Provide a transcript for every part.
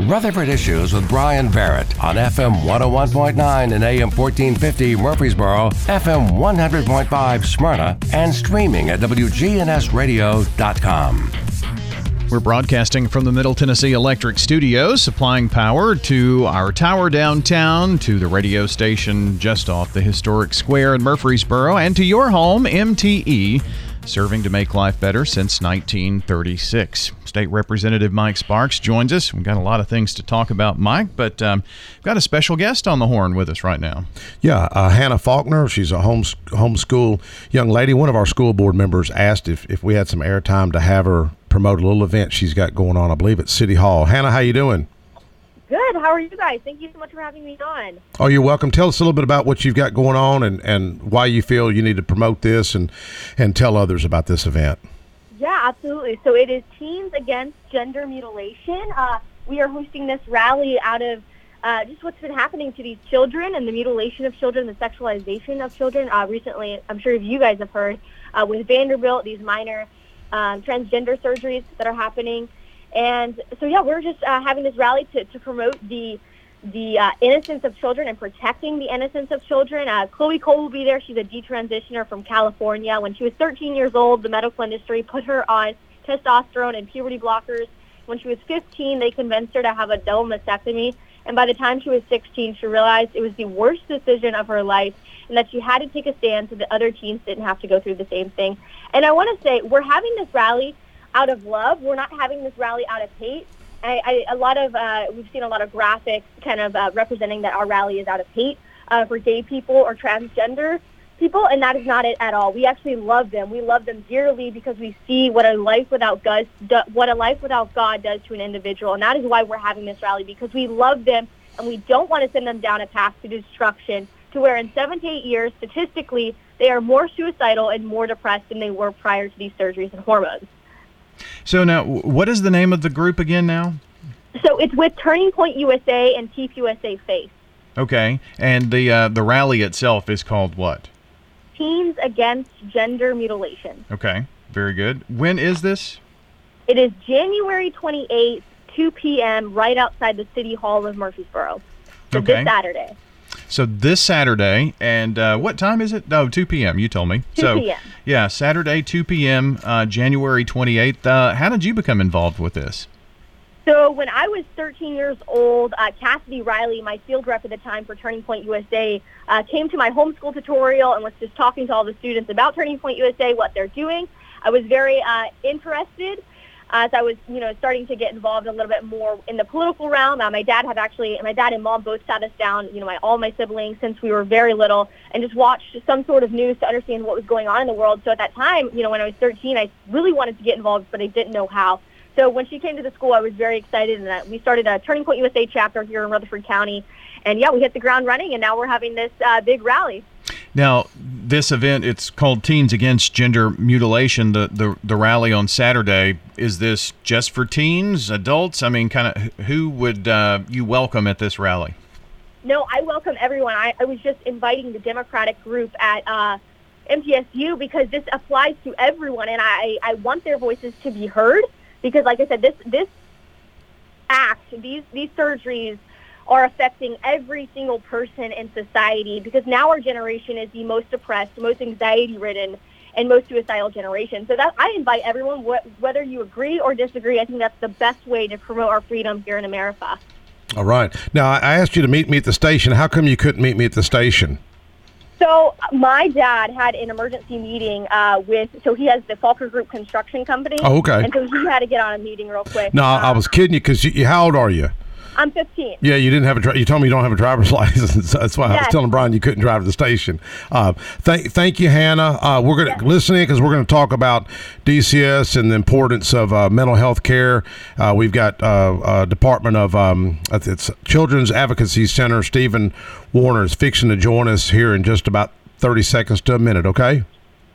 Rutherford Issues with Brian Barrett on FM 101.9 and AM 1450 Murfreesboro, FM 100.5 Smyrna, and streaming at WGNSradio.com. We're broadcasting from the Middle Tennessee Electric Studios, supplying power to our tower downtown, to the radio station just off the historic square in Murfreesboro, and to your home, MTE serving to make life better since 1936. State Representative Mike Sparks joins us. We've got a lot of things to talk about, Mike, but um, got a special guest on the horn with us right now. Yeah, uh, Hannah Faulkner. She's a home homeschool young lady. One of our school board members asked if, if we had some airtime to have her promote a little event she's got going on, I believe, at City Hall. Hannah, how you doing? Good. How are you guys? Thank you so much for having me on. Oh, you're welcome. Tell us a little bit about what you've got going on and, and why you feel you need to promote this and, and tell others about this event. Yeah, absolutely. So it is Teens Against Gender Mutilation. Uh, we are hosting this rally out of uh, just what's been happening to these children and the mutilation of children, the sexualization of children. Uh, recently, I'm sure you guys have heard uh, with Vanderbilt, these minor um, transgender surgeries that are happening. And so, yeah, we're just uh, having this rally to, to promote the the uh, innocence of children and protecting the innocence of children. Uh, Chloe Cole will be there. She's a detransitioner from California. When she was 13 years old, the medical industry put her on testosterone and puberty blockers. When she was 15, they convinced her to have a double mastectomy. And by the time she was 16, she realized it was the worst decision of her life and that she had to take a stand so that other teens didn't have to go through the same thing. And I want to say, we're having this rally out of love. We're not having this rally out of hate. I, I, a lot of uh, we've seen a lot of graphics kind of uh, representing that our rally is out of hate uh, for gay people or transgender people, and that is not it at all. We actually love them. We love them dearly because we see what a life without God, what a life without God does to an individual, and that is why we're having this rally because we love them and we don't want to send them down a path to destruction. To where in seven to eight years, statistically, they are more suicidal and more depressed than they were prior to these surgeries and hormones. So now, what is the name of the group again now? So it's with Turning Point USA and Keep USA Face. Okay, and the uh, the rally itself is called what? Teens Against Gender Mutilation. Okay, very good. When is this? It is January 28th, 2 p.m., right outside the City Hall of Murfreesboro. So okay. this Saturday. So this Saturday, and uh, what time is it? No, oh, 2 p.m. You told me. 2 so, p.m. Yeah, Saturday, 2 p.m., uh, January 28th. Uh, how did you become involved with this? So when I was 13 years old, uh, Cassidy Riley, my field rep at the time for Turning Point USA, uh, came to my homeschool tutorial and was just talking to all the students about Turning Point USA, what they're doing. I was very uh, interested as I was, you know, starting to get involved a little bit more in the political realm. Uh, my dad had actually, my dad and mom both sat us down, you know, my, all my siblings since we were very little, and just watched some sort of news to understand what was going on in the world. So at that time, you know, when I was 13, I really wanted to get involved, but I didn't know how. So when she came to the school, I was very excited, and uh, we started a Turning Point USA chapter here in Rutherford County. And yeah, we hit the ground running, and now we're having this uh, big rally. Now, this event, it's called Teens Against Gender Mutilation. The, the, the rally on Saturday, is this just for teens, adults? I mean, kind of who would uh, you welcome at this rally? No, I welcome everyone. I, I was just inviting the Democratic group at uh, MTSU because this applies to everyone, and I, I want their voices to be heard because, like I said, this this act, these these surgeries are affecting every single person in society because now our generation is the most depressed, most anxiety ridden, and most suicidal generation. So that I invite everyone, wh- whether you agree or disagree, I think that's the best way to promote our freedom here in America. All right. Now I asked you to meet me at the station. How come you couldn't meet me at the station? So my dad had an emergency meeting uh, with. So he has the Faulkner Group Construction Company. Oh, okay. And so he had to get on a meeting real quick. No, I was kidding you because you, how old are you? I'm 15. Yeah, you didn't have a. you told me you don't have a driver's license. That's why yes. I was telling Brian you couldn't drive to the station. Uh, thank, thank you, Hannah. Uh, we're going to yes. listen because we're going to talk about DCS and the importance of uh, mental health care. Uh, we've got uh, Department of um, it's Children's Advocacy Center. Stephen Warner is fixing to join us here in just about 30 seconds to a minute. Okay.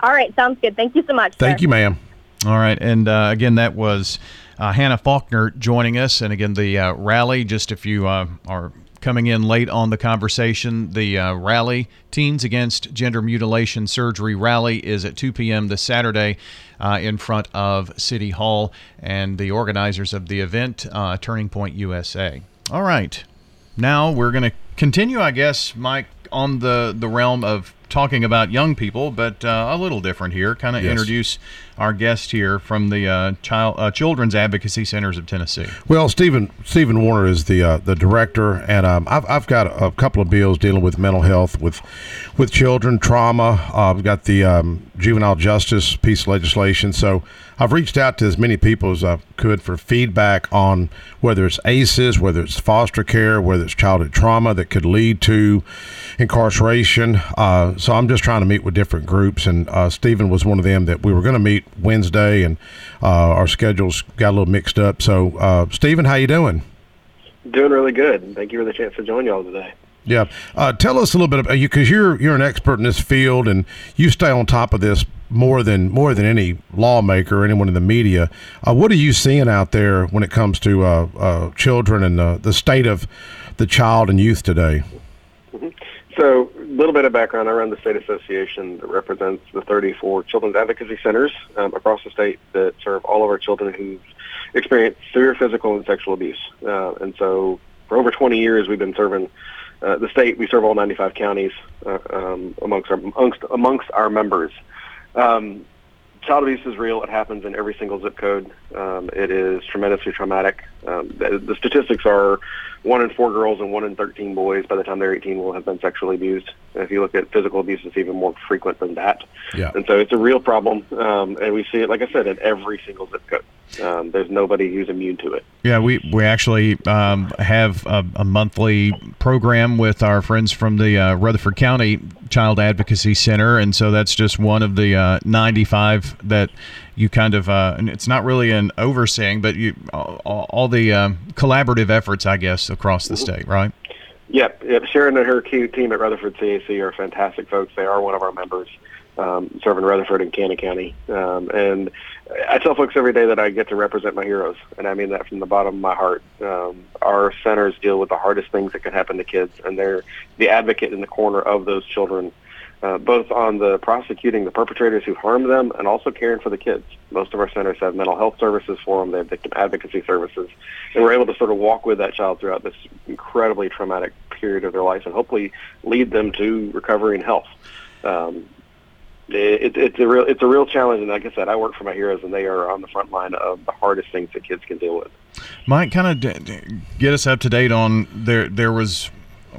All right, sounds good. Thank you so much. Thank sir. you, ma'am. All right, and uh, again, that was uh, Hannah Faulkner joining us, and again, the uh, rally. Just if you uh, are coming in late on the conversation. The uh, rally, Teens Against Gender Mutilation Surgery rally, is at 2 p.m. this Saturday uh, in front of City Hall, and the organizers of the event, uh, Turning Point USA. All right. Now we're going to continue, I guess, Mike, on the, the realm of talking about young people, but uh, a little different here. Kind of yes. introduce our guest here from the uh, child uh, Children's Advocacy Centers of Tennessee. Well, Stephen Stephen Warner is the uh, the director, and um, I've, I've got a, couple of bills dealing with mental health with with children, trauma. Uh, I've got the um, juvenile justice piece of legislation. So I've reached out to as many people as I could for feedback on whether it's ACEs, whether it's foster care, whether it's childhood trauma that could lead to incarceration. Uh, so I'm just trying to meet with different groups, and uh, Stephen was one of them that we were going to meet Wednesday, and uh, our schedules got a little mixed up. So, uh, Stephen, how you doing? Doing really good. Thank you for the chance to join y'all today. Yeah, uh, tell us a little bit about you because you're you're an expert in this field and you stay on top of this more than more than any lawmaker or anyone in the media. Uh, what are you seeing out there when it comes to uh, uh children and the, the state of the child and youth today? Mm-hmm. So, a little bit of background. I run the state association that represents the 34 children's advocacy centers um, across the state that serve all of our children who've experienced severe physical and sexual abuse. Uh, and so, for over 20 years, we've been serving uh, the state. We serve all 95 counties uh, um, amongst our amongst, amongst our members. Um, child abuse is real. It happens in every single zip code. Um, it is tremendously traumatic. Um, the, statistics are one in four girls and one in 13 boys by the time they're 18 will have been sexually abused. And if you look at physical abuse, it's even more frequent than that. Yeah. And so it's a real problem. Um, and we see it, like I said, in every single zip code. Um, there's nobody who's immune to it. Yeah, we we actually um, have a, a, monthly program with our friends from the uh, Rutherford County Child Advocacy Center, and so that's just one of the uh, 95 that you kind of uh, and it's not really an overseeing, but you all, all the um, collaborative efforts, I guess, across the mm-hmm. state, right? Yep, yep. Sharon and her team at Rutherford CAC are fantastic folks. They are one of our members, um, serving Rutherford and Cannon County. Um, and I tell folks every day that I get to represent my heroes, and I mean that from the bottom of my heart. Um, our centers deal with the hardest things that can happen to kids, and they're the advocate in the corner of those children uh, both on the prosecuting the perpetrators who harmed them and also caring for the kids. Most of our centers have mental health services for them. They have victim advocacy services. And we're able to sort of walk with that child throughout this incredibly traumatic period of their life and hopefully lead them to recovery and health. Um, it, it's a real it's a real challenge, and like I said, I work for my heroes, and they are on the front line of the hardest things that kids can deal with. Mike, kind of d- d- get us up to date on there. There was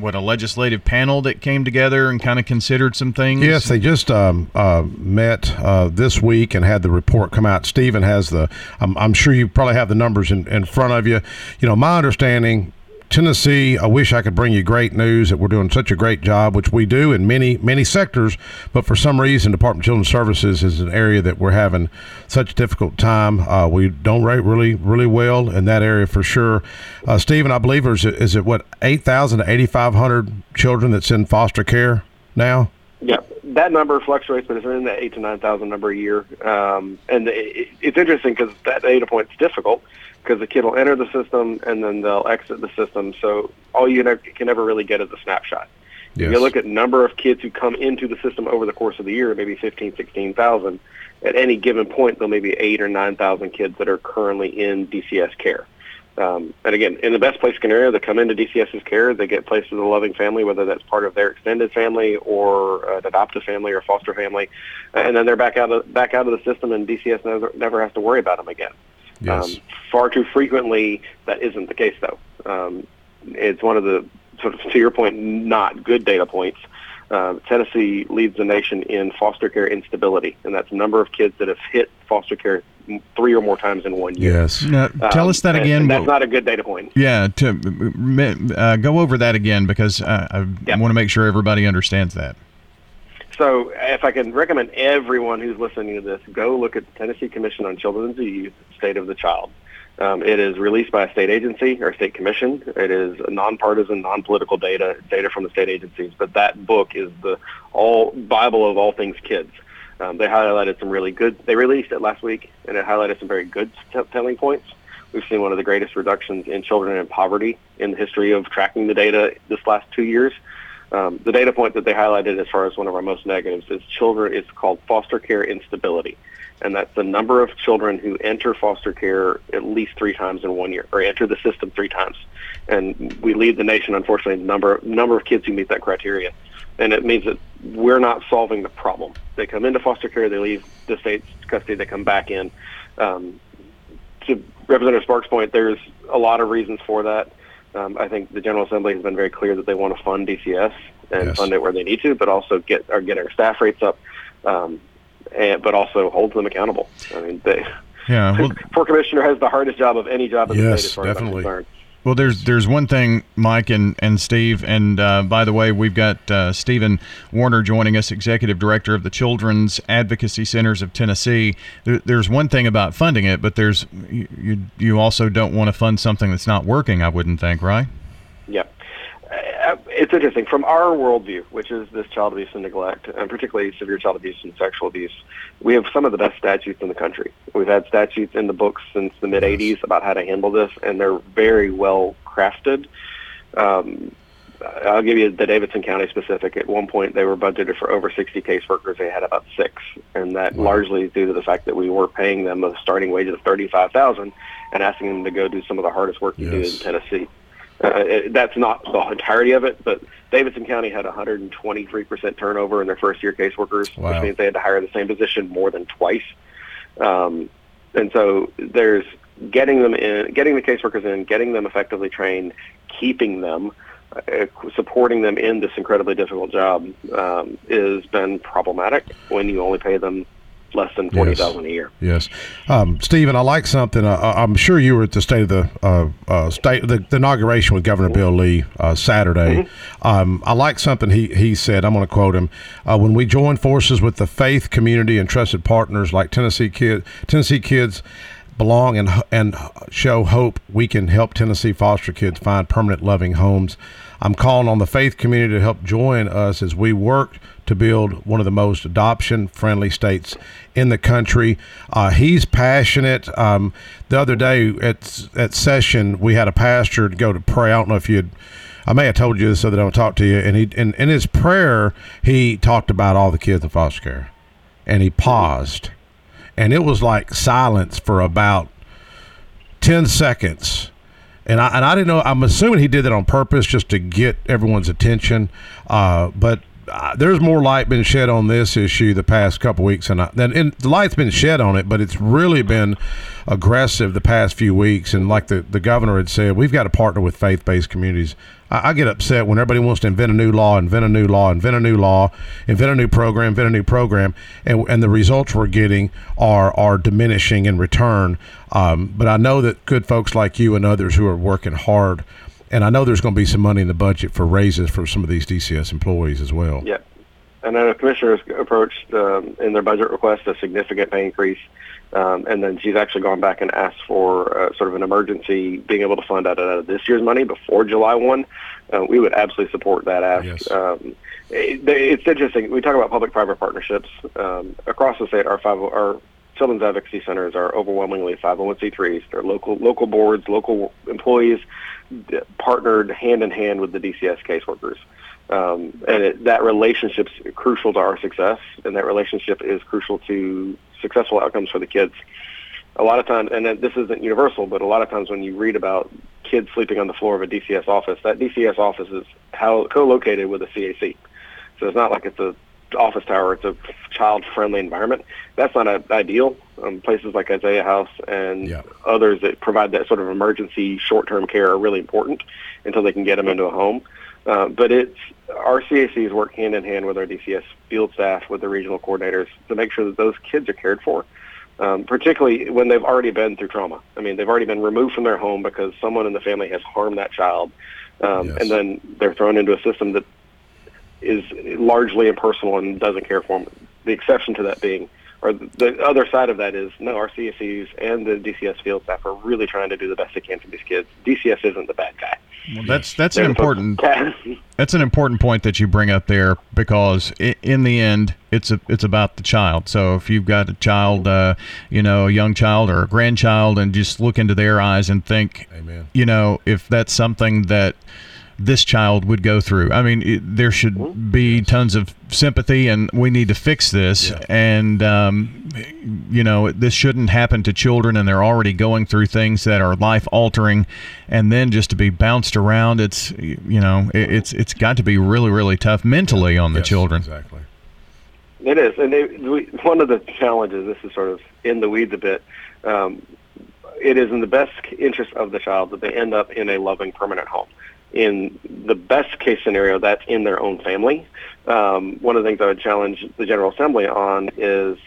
what a legislative panel that came together and kind of considered some things. Yes, they just um, uh, met uh, this week and had the report come out. Stephen has the. I'm, I'm sure you probably have the numbers in, in front of you. You know, my understanding Tennessee, I wish I could bring you great news that we're doing such a great job, which we do in many, many sectors. But for some reason, Department of Children's Services is an area that we're having such a difficult time. Uh, we don't rate really, really well in that area for sure. Uh, Stephen, I believe, is it, is it what, 8,000 to 8,500 children that's in foster care now? Yeah, that number fluctuates, but it's in the eight to nine thousand number a year. Um, and it, it's interesting because that data point is difficult because the kid will enter the system and then they'll exit the system. So all you can ever really get is a snapshot. Yes. If you look at number of kids who come into the system over the course of the year, maybe 15, 16,000. At any given point, there may be eight or 9,000 kids that are currently in DCS care. Um, and again, in the best place scenario, they come into DCS's care, they get placed with a loving family, whether that's part of their extended family or an adoptive family or foster family, and then they're back out of back out of the system, and DCS never, never has to worry about them again. Yes. Um, far too frequently, that isn't the case, though. Um, it's one of the sort of to your point, not good data points. Uh, Tennessee leads the nation in foster care instability, and that's the number of kids that have hit foster care three or more times in one year. Yes. Now, tell um, us that again. And that's not a good data point. Yeah. To uh, go over that again because uh, I yep. want to make sure everybody understands that. So, if I can recommend everyone who's listening to this, go look at the Tennessee Commission on Children and Youth, State of the Child. Um, it is released by a state agency or state commission. It is nonpartisan, non-political data, data from the state agencies. But that book is the all Bible of all things kids. Um, they highlighted some really good. They released it last week, and it highlighted some very good t- telling points. We've seen one of the greatest reductions in children in poverty in the history of tracking the data this last two years. Um, the data point that they highlighted as far as one of our most negatives is children. It's called foster care instability, and that's the number of children who enter foster care at least three times in one year, or enter the system three times. And we lead the nation, unfortunately, in number number of kids who meet that criteria. And it means that we're not solving the problem. They come into foster care, they leave the state's custody, they come back in. Um, to Representative Sparks' point, there's a lot of reasons for that. Um, I think the General Assembly has been very clear that they want to fund DCS and Yes. fund it where they need to, but also get or get our staff rates up, um, and but also hold them accountable. I mean, they, Yeah. Well, poor commissioner has the hardest job of any job in the Yes, state as far definitely. as I'm concerned. Well, there's there's one thing, Mike and, and Steve, and uh, by the way, we've got uh, Stephen Warner joining us, Executive Director of the Children's Advocacy Centers of Tennessee. There, there's one thing about funding it, but there's you, you you also don't want to fund something that's not working. I wouldn't think, right? It's interesting. From our worldview, which is this child abuse and neglect, and particularly severe child abuse and sexual abuse, we have some of the best statutes in the country. We've had statutes in the books since the mid 80s about how to handle this, and they're very well crafted. Um, I'll give you the Davidson County specific. At one point, they were budgeted for over 60 caseworkers. They had about six, and that largely is due to the fact that we were paying them a starting wage of 35000 and asking them to go do some of the hardest work you Yes. do in Tennessee. Uh, that's not the entirety of it, but Davidson County had 123% turnover in their first year caseworkers, Wow. which means they had to hire the same position more than twice. Um, and so there's getting them in, getting the caseworkers in, getting them effectively trained, keeping them, uh, supporting them in this incredibly difficult job um, has been problematic when you only pay them less than forty thousand a year. Yes, um, Stephen, I like something. Uh, I'm sure you were at the state of the uh, uh, state the, the inauguration with Governor Bill Lee uh, Saturday. Um, I like something he he said. I'm going to quote him. Uh, when we join forces with the faith community and trusted partners like Tennessee kid Tennessee kids belong and and show hope, we can help Tennessee foster kids find permanent loving homes. I'm calling on the faith community to help join us as we work to build one of the most adoption friendly states in the country. Uh, he's passionate. Um, the other day at at session, we had a pastor to go to pray. I don't know if you'd. I may have told you this so that I don't talk to you. And he in, in his prayer, he talked about all the kids in foster care, and he paused, and it was like silence for about ten seconds. And I, and I didn't know. I'm assuming he did that on purpose, just to get everyone's attention. Uh, but uh, there's more light been shed on this issue the past couple weeks, and, the light's been shed on it, but it's really been aggressive the past few weeks. And like the, the governor had said, we've got to partner with faith-based communities. I, I get upset when everybody wants to invent a new law, invent a new law, invent a new law, invent a new program, invent a new program, and and the results we're getting are are diminishing in return. Um, but I know that good folks like you and others who are working hard, and I know there's going to be some money in the budget for raises for some of these DCS employees as well. Yeah. And then the commissioner has approached um, in their budget request a significant pay increase, um, and then she's actually gone back and asked for uh, sort of an emergency being able to fund out of this year's money before July one. Uh, we would absolutely support that ask. Yes. Um, it, it's interesting. We talk about public-private partnerships um, across the state. Our five, our children's advocacy centers are overwhelmingly 501c3s. They're local local boards, local employees partnered hand in hand with the DCS caseworkers. Um, and it, that relationship's crucial to our success, and that relationship is crucial to successful outcomes for the kids. A lot of times, and this isn't universal, but a lot of times when you read about kids sleeping on the floor of a DCS office, that DCS office is how, co-located with a CAC. So it's not like it's a office tower; it's a child-friendly environment. That's not a, ideal. Um, places like Isaiah House and Yeah. others that provide that sort of emergency short-term care are really important until they can get them into a home. Uh, but it's our CACs work hand in hand with our DCS field staff, with the regional coordinators, to make sure that those kids are cared for. Um, particularly when they've already been through trauma. I mean, they've already been removed from their home because someone in the family has harmed that child, um, Yes. and then they're thrown into a system that is largely impersonal and doesn't care for them. The exception to that being, or the other side of that is, no, our CACs and the DCS field staff are really trying to do the best they can for these kids. DCS isn't the bad guy. Well, that's that's an They're the important. that's an important point that you bring up there because in the end, it's a, it's about the child. So if you've got a child, uh, you know, a young child or a grandchild, and just look into their eyes and think, Amen. you know, if that's something that this child would go through. I mean, it, there should mm-hmm. be tons of sympathy, and we need to fix this. Yeah. And um, you know, this shouldn't happen to children, and they're already going through things that are life altering, and then just to be bounced around, it's you know, it, it's it's got to be really really tough mentally on the yes, children. Exactly. It is, and they, we, one of the challenges. This is sort of in the weeds a bit. Um, it is in the best interest of the child that they end up in a loving permanent home in the best case scenario, that's in their own family. Um, one of the things I would challenge the General Assembly on is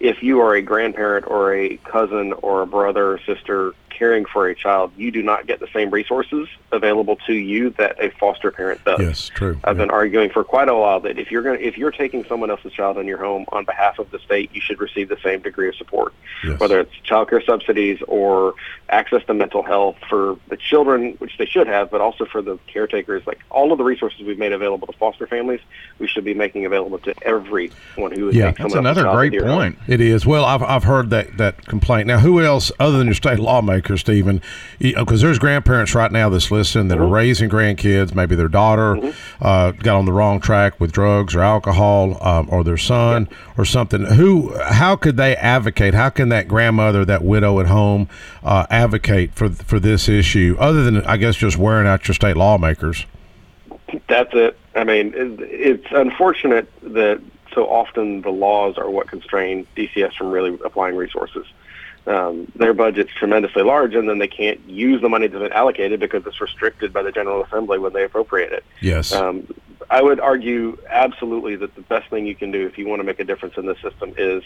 if you are a grandparent or a cousin or a brother or sister caring for a child, you do not get the same resources available to you that a foster parent does. Yes, true. I've yeah. been arguing for quite a while that if you're going if you're taking someone else's child in your home on behalf of the state, you should receive the same degree of support, yes. whether it's child care subsidies or access to mental health for the children, which they should have, but also for the caretakers. Like all of the resources we've made available to foster families, we should be making available to everyone who is. Yeah, that's another great point. It is. Well, I've I've heard that that complaint. Now, who else other than your state lawmakers, Stephen? Because there's grandparents right now that's listening that mm-hmm. are raising grandkids. Maybe their daughter mm-hmm. uh, got on the wrong track with drugs or alcohol, um, or their son yeah. or something. Who? How could they advocate? How can that grandmother, that widow at home, uh, advocate for for this issue? Other than, I guess, just wearing out your state lawmakers. That's it. I mean, it's unfortunate that so often the laws are what constrain DCS from really applying resources um, their budget's tremendously large, and then they can't use the money that's been allocated because it's restricted by the General Assembly when they appropriate it. Yes. Um, I would argue absolutely that the best thing you can do if you want to make a difference in the system is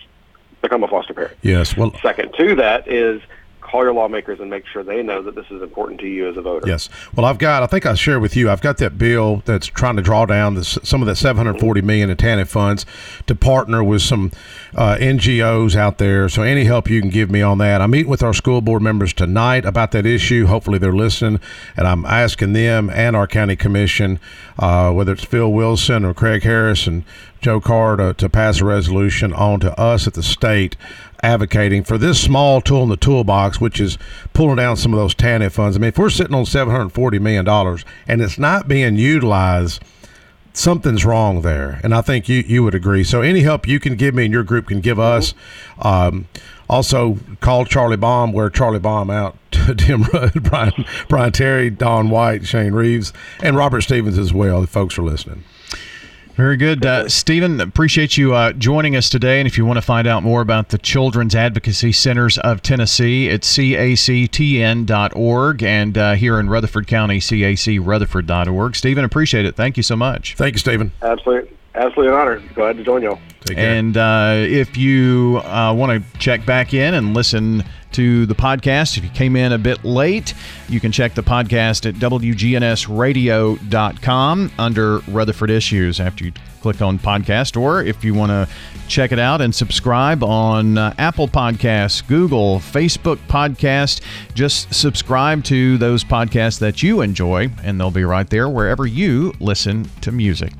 become a foster parent. Yes. Well, second to that is call your lawmakers and make sure they know that this is important to you as a voter. Yes. Well, I've got. I think I shared with you. I've got that bill that's trying to draw down this, some of that 740 million in TANF funds to partner with some uh, NGOs out there. So any help you can give me on that. I meet with our school board members tonight about that issue. Hopefully they're listening, and I'm asking them and our county commission, uh, whether it's Phil Wilson or Craig Harris and Joe Carr to, to pass a resolution on to us at the state advocating for this small tool in the toolbox, which is pulling down some of those TANF funds. I mean, if we're sitting on $740 million and it's not being utilized, something's wrong there. And I think you, you would agree. So any help you can give me and your group can give us. Um, also, call Charlie Baum, where Charlie Baum out, to Tim Rudd, Brian, Bryan Terry, Dawn White, Shane Reeves, and Robert Stevens as well, if folks are listening. Very good. Uh, Stephen, appreciate you uh, joining us today. And if you want to find out more about the Children's Advocacy Centers of Tennessee, it's cactn.org and uh, here in Rutherford County, cacrutherford.org. Stephen, appreciate it. Thank you so much. Thank you, Stephen. Absolutely. Absolutely an honor. Glad to join y'all. And uh, if you uh, want to check back in and listen to the podcast. If you came in a bit late, you can check the podcast at WGNSradio.com under Rutherford Issues after you click on podcast. Or if you want to check it out and subscribe on uh, Apple Podcasts, Google, Facebook Podcast, just subscribe to those podcasts that you enjoy, and they'll be right there wherever you listen to music.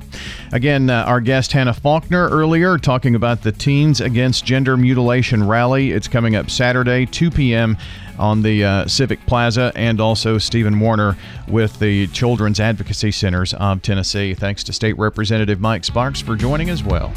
Again, uh, our guest Hannah Faulkner earlier talking about the Teens Against Gender Mutilation rally. It's coming up Saturday, 2 p.m. on the uh, Civic Plaza, and also Stephen Warner with the Children's Advocacy Centers of Tennessee. Thanks to State Representative Mike Sparks for joining as well.